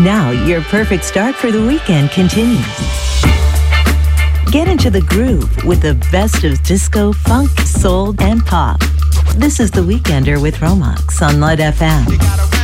Now, your perfect start for the weekend continues. Get into the groove with the best of disco, funk, soul, and pop. This is The Weekender with Romax on Light FM.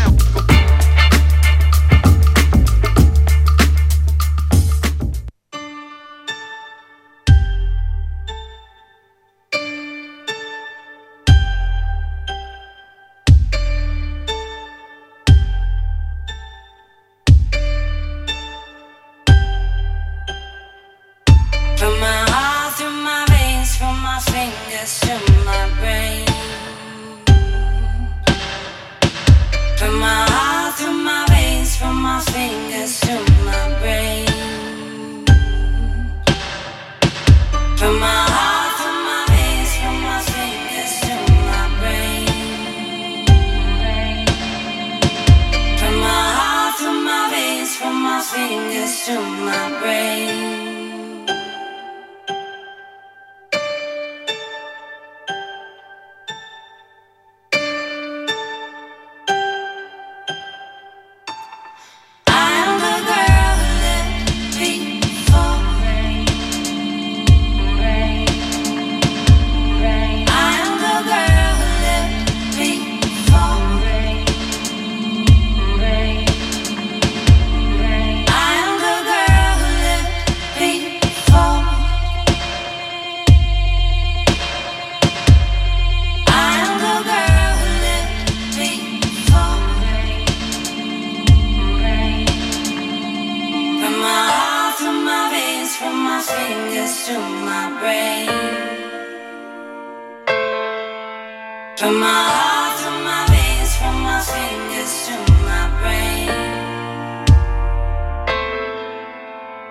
From my heart to my veins, from my fingers to my brain.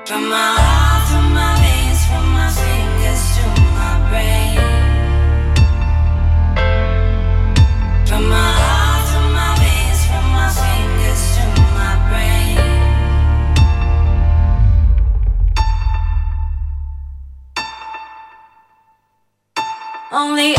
From my heart. Only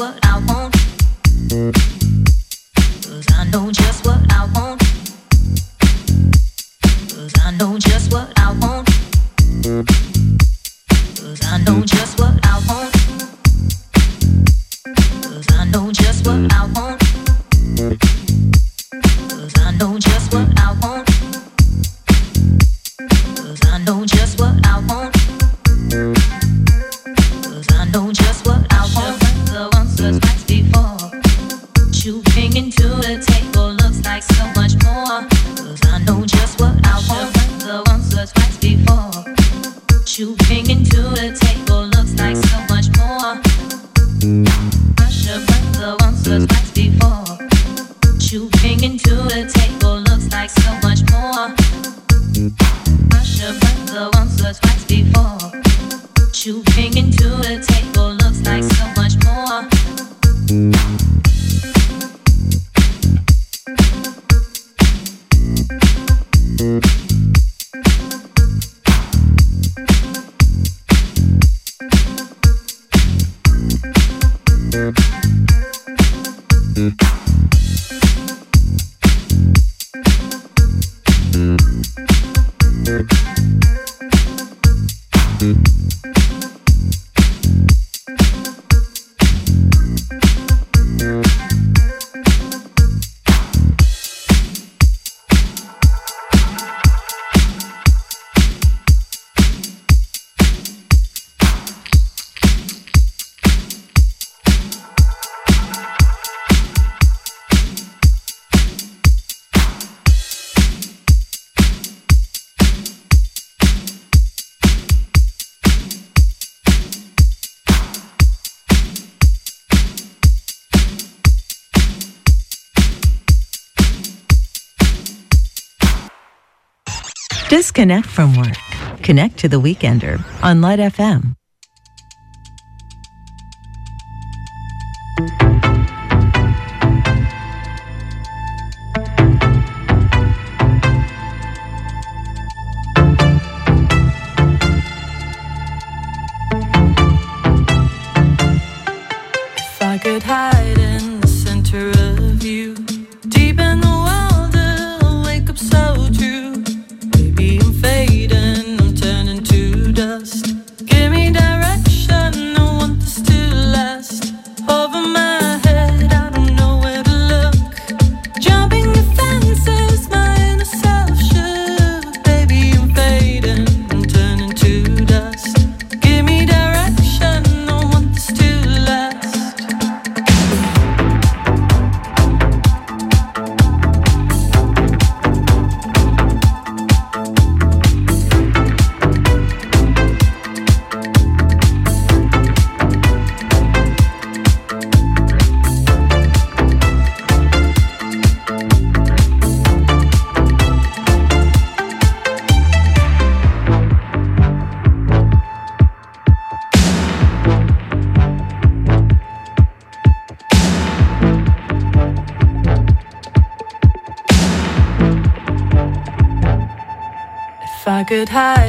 what I want. Cause I know just Disconnect from work. Connect to the weekender on Light FM. To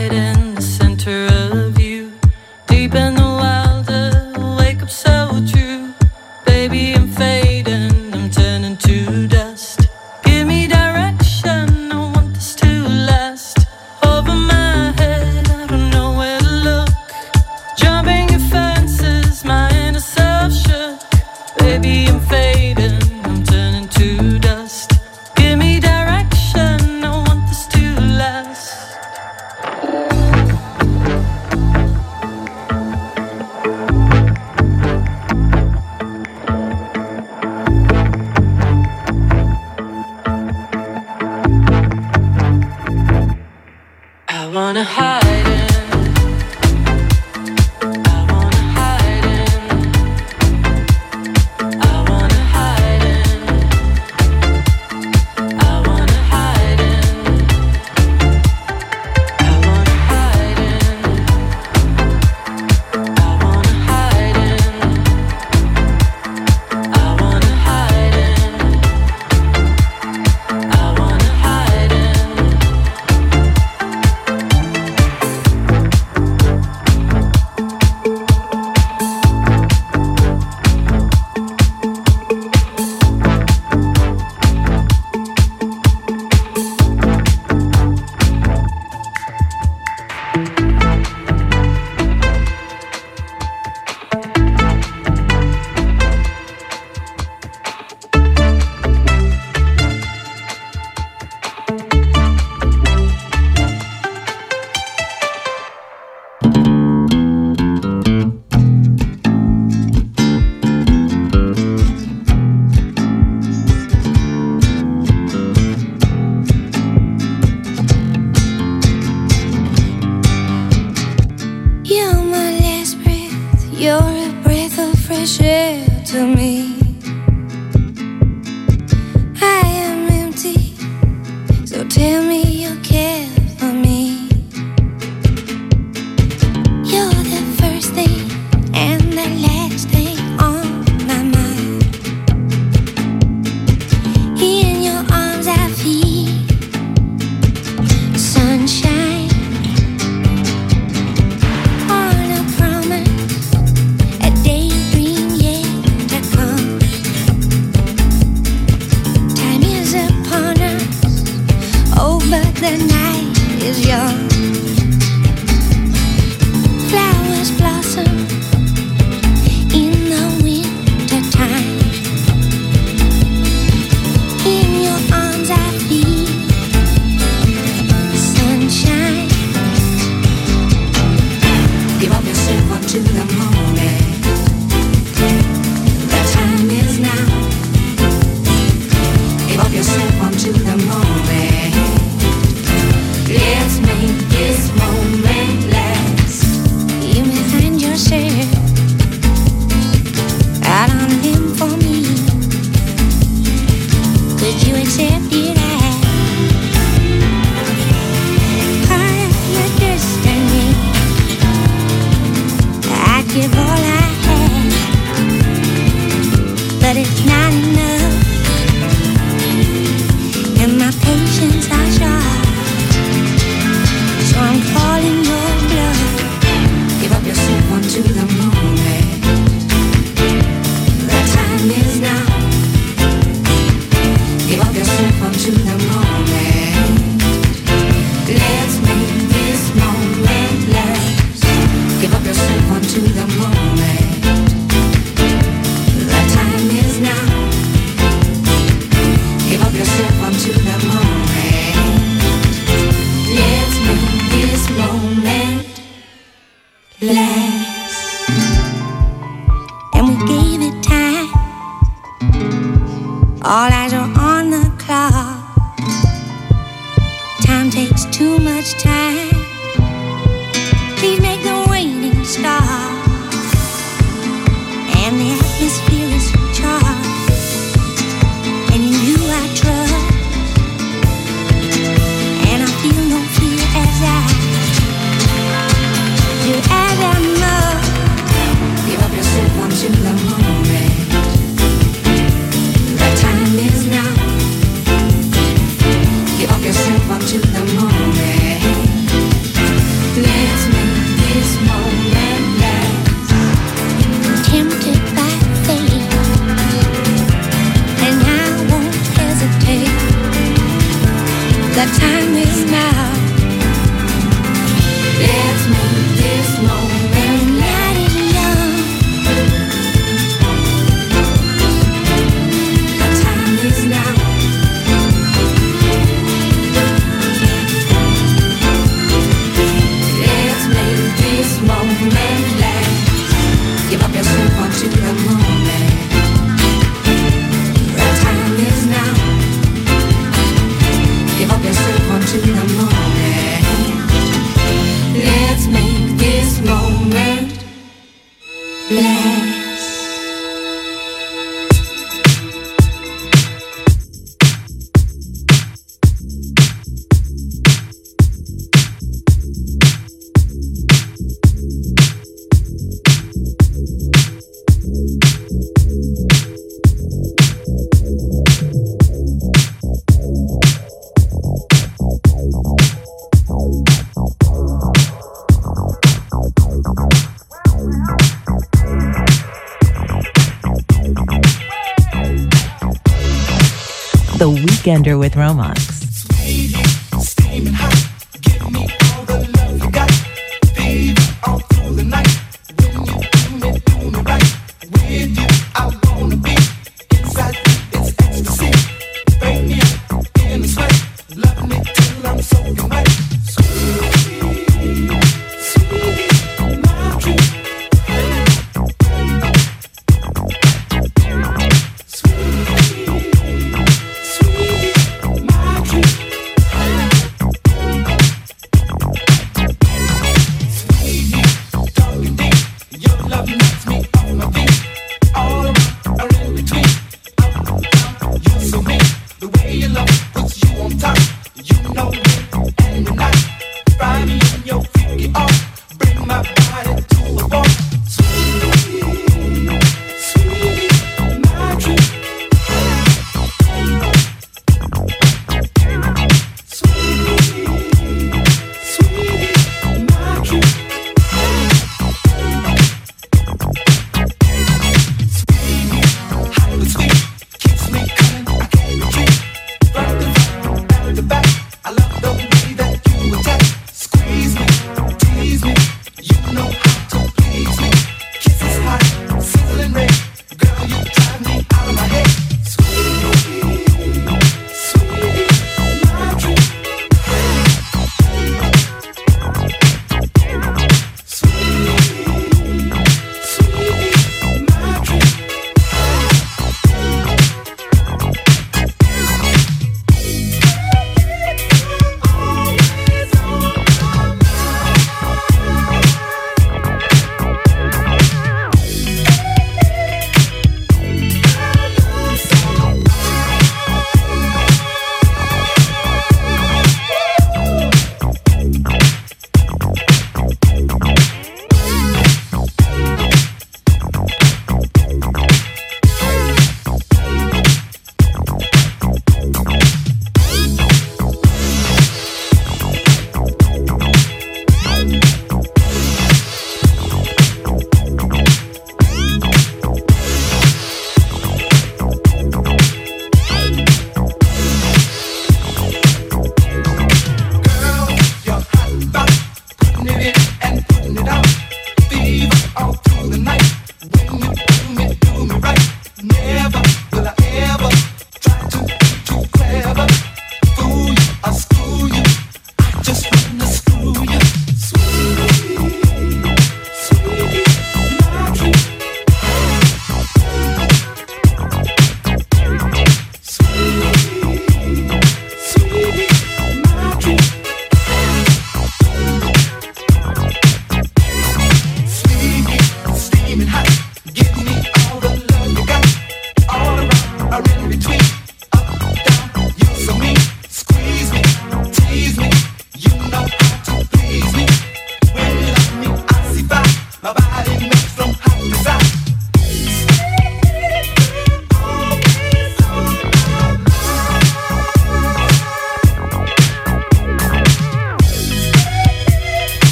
Weekender with Romax.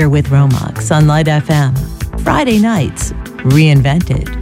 Weekender with Romax on Light FM. Friday nights, reinvented.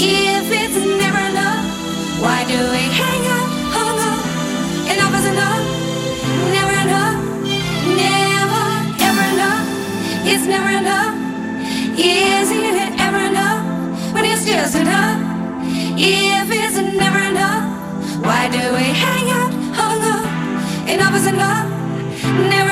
If it's never enough, why do we hang up, hung up? Enough is enough, never enough, never ever enough. It's never enough. is it ever enough when it's just enough? If it's never enough, why do we hang out, hung up? Enough is enough, never.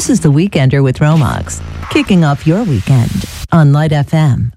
This is The Weekender with Romax, kicking off your weekend on Light FM.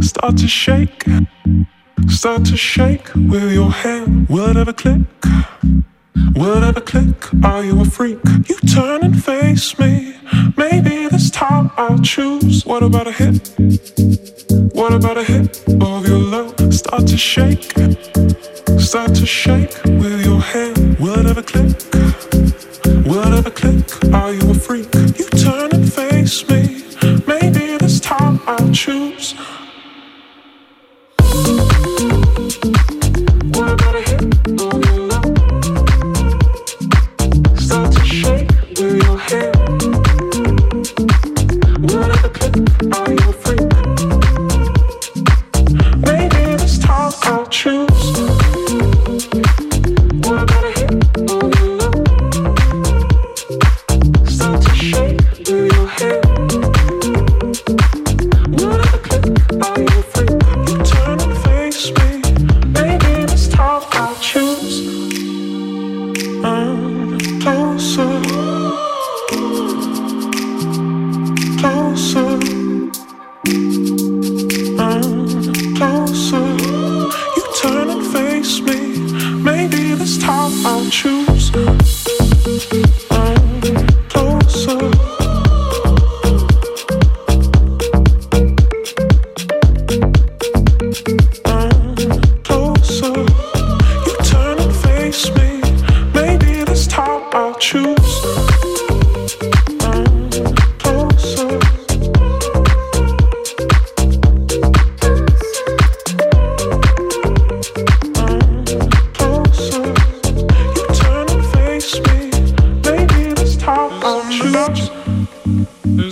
Start to shake start to shake with your hand. Will it ever click? Will it ever click? Are you a freak? You turn and face me. Maybe this time I'll choose. What about a hit? What about a hit of your love? Start to shake. Start to shake with your hand. Will it ever click? Will it ever click? Are you a freak? You turn face me. Maybe this time I'll choose.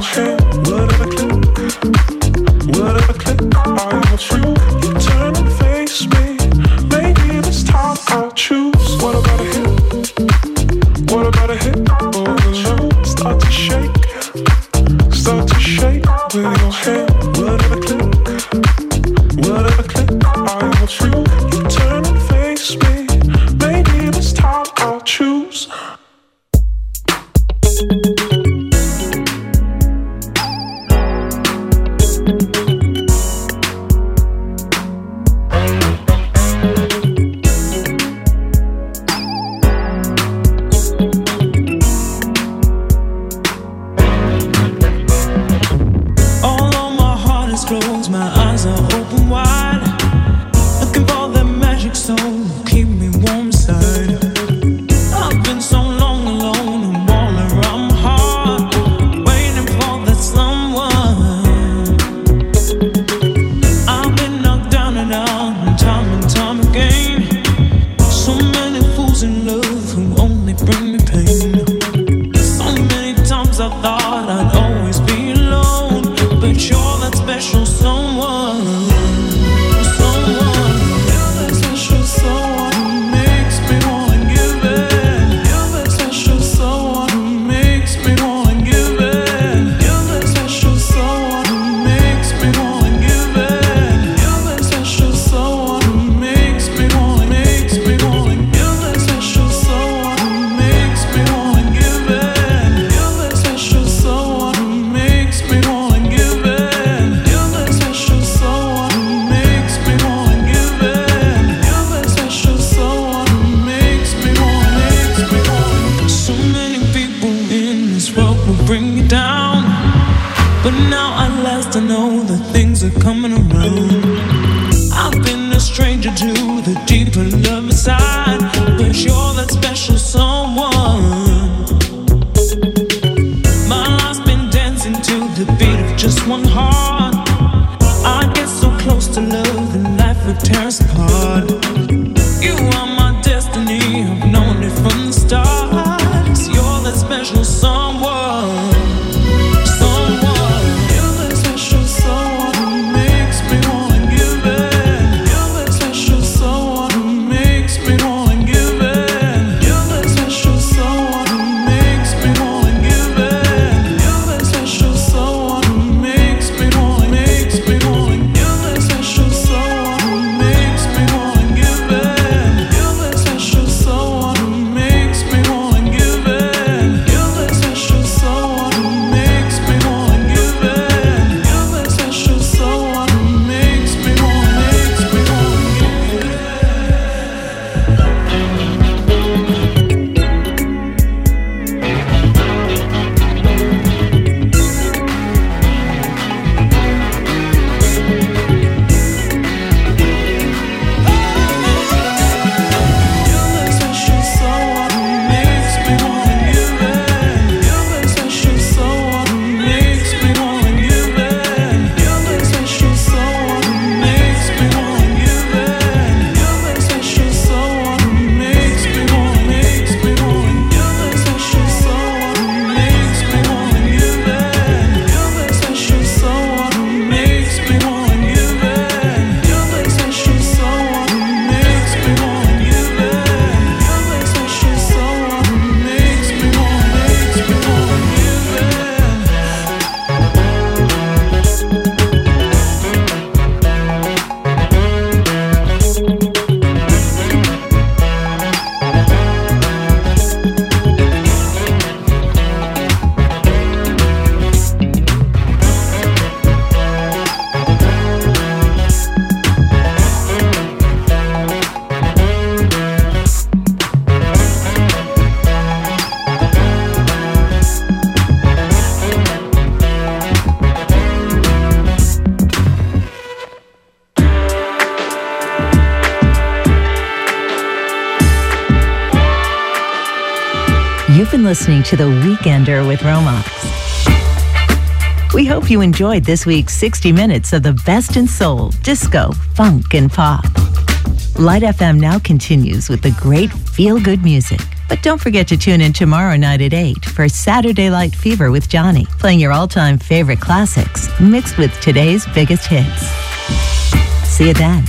attention heart, I'd always be to The Weekender with Romax. We hope you enjoyed this week's 60 minutes of the best in soul, disco, funk, and pop. Light FM now continues with the great feel good music. But don't forget to tune in tomorrow night at 8 for Saturday Light Fever with Johnny, playing your all time favorite classics mixed with today's biggest hits. See you then.